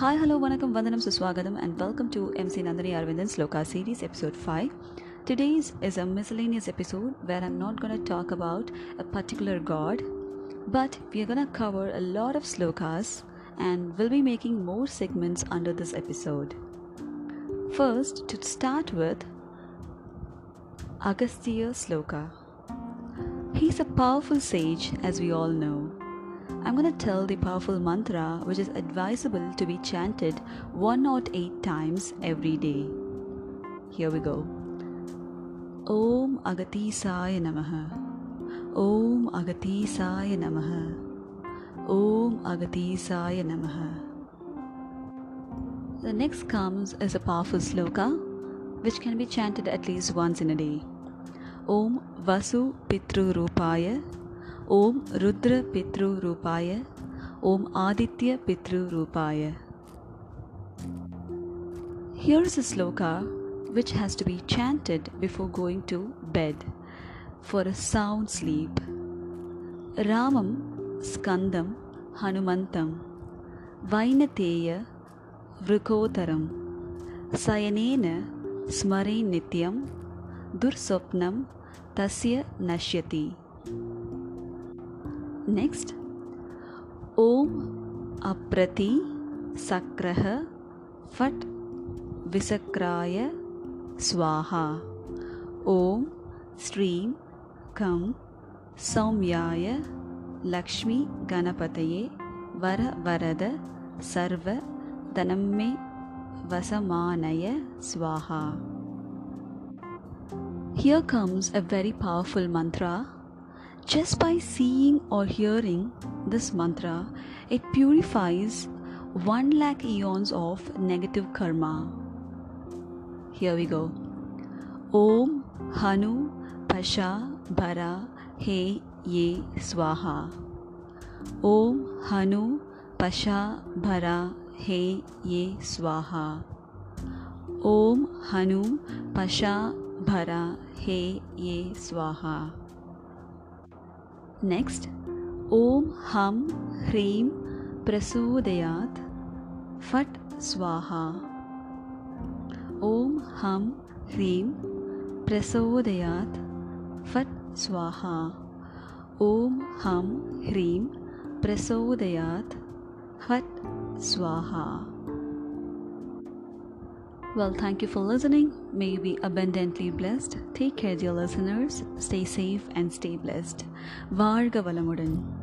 Hi hello வணக்கம் வந்தனம் சுஸ்வாகதம் and welcome to MC Nandini Aravindan shloka series episode five today's is a miscellaneous episode where I'm not gonna talk about a particular god but we gonna cover a lot of shlokas and will be making more segments under this episode first to start with Agastya Sloka. He's a powerful sage, as we all know. I'm going to tell the powerful mantra which is advisable to be chanted 108 times every day. Here we go. Om Agatisaya Namaha. Om Agatisaya Namaha. Om Agatisaya Namaha. The next comes is a powerful sloka which can be chanted at least once in a day. Om Vasu Pitru Rupaya Om Rudra पितृ रूपाय, ओम आदित्य पितृ रूपाय। Here is a shloka which has to be chanted before going to bed for a sound sleep रामम स्कंदम हनुमंतम वैनतेय वृकोतरम शयन स्मरे नित्यम दुर्स्वप्नम तस्य नश्यति நெக்ஸ்ட் ஓம் அப்ரதி சக்ரஹ ஃபட் விசக்ராய ஸ்வாஹா ஓம் ஸ்ரீம் கம் சௌமியாய லக்ஷ்மி கணபதையே வர வரத சர்வ தனம்மே வசமானய ஸ்வாஹா Here comes a very powerful mantra. Just by seeing or hearing this mantra, it purifies 1 lakh eons of negative karma. Here we go. Om Hanu Pasha Bhara He Ye Swaha. Om Hanu Pasha Bhara He Ye Swaha. Om Hanu Pasha Bhara He Ye Swaha. Next ओम हम ह्रीम प्रसूदयात फट स्वाहा ओम हम ह्रीम प्रसोदयात फट स्वाहा ओम हम ह्रीम प्रसोदयात फट स्वाहा Well, thank you for listening. May you be abundantly blessed. Take care, dear listeners. Stay safe and stay blessed. Varga Valamudan.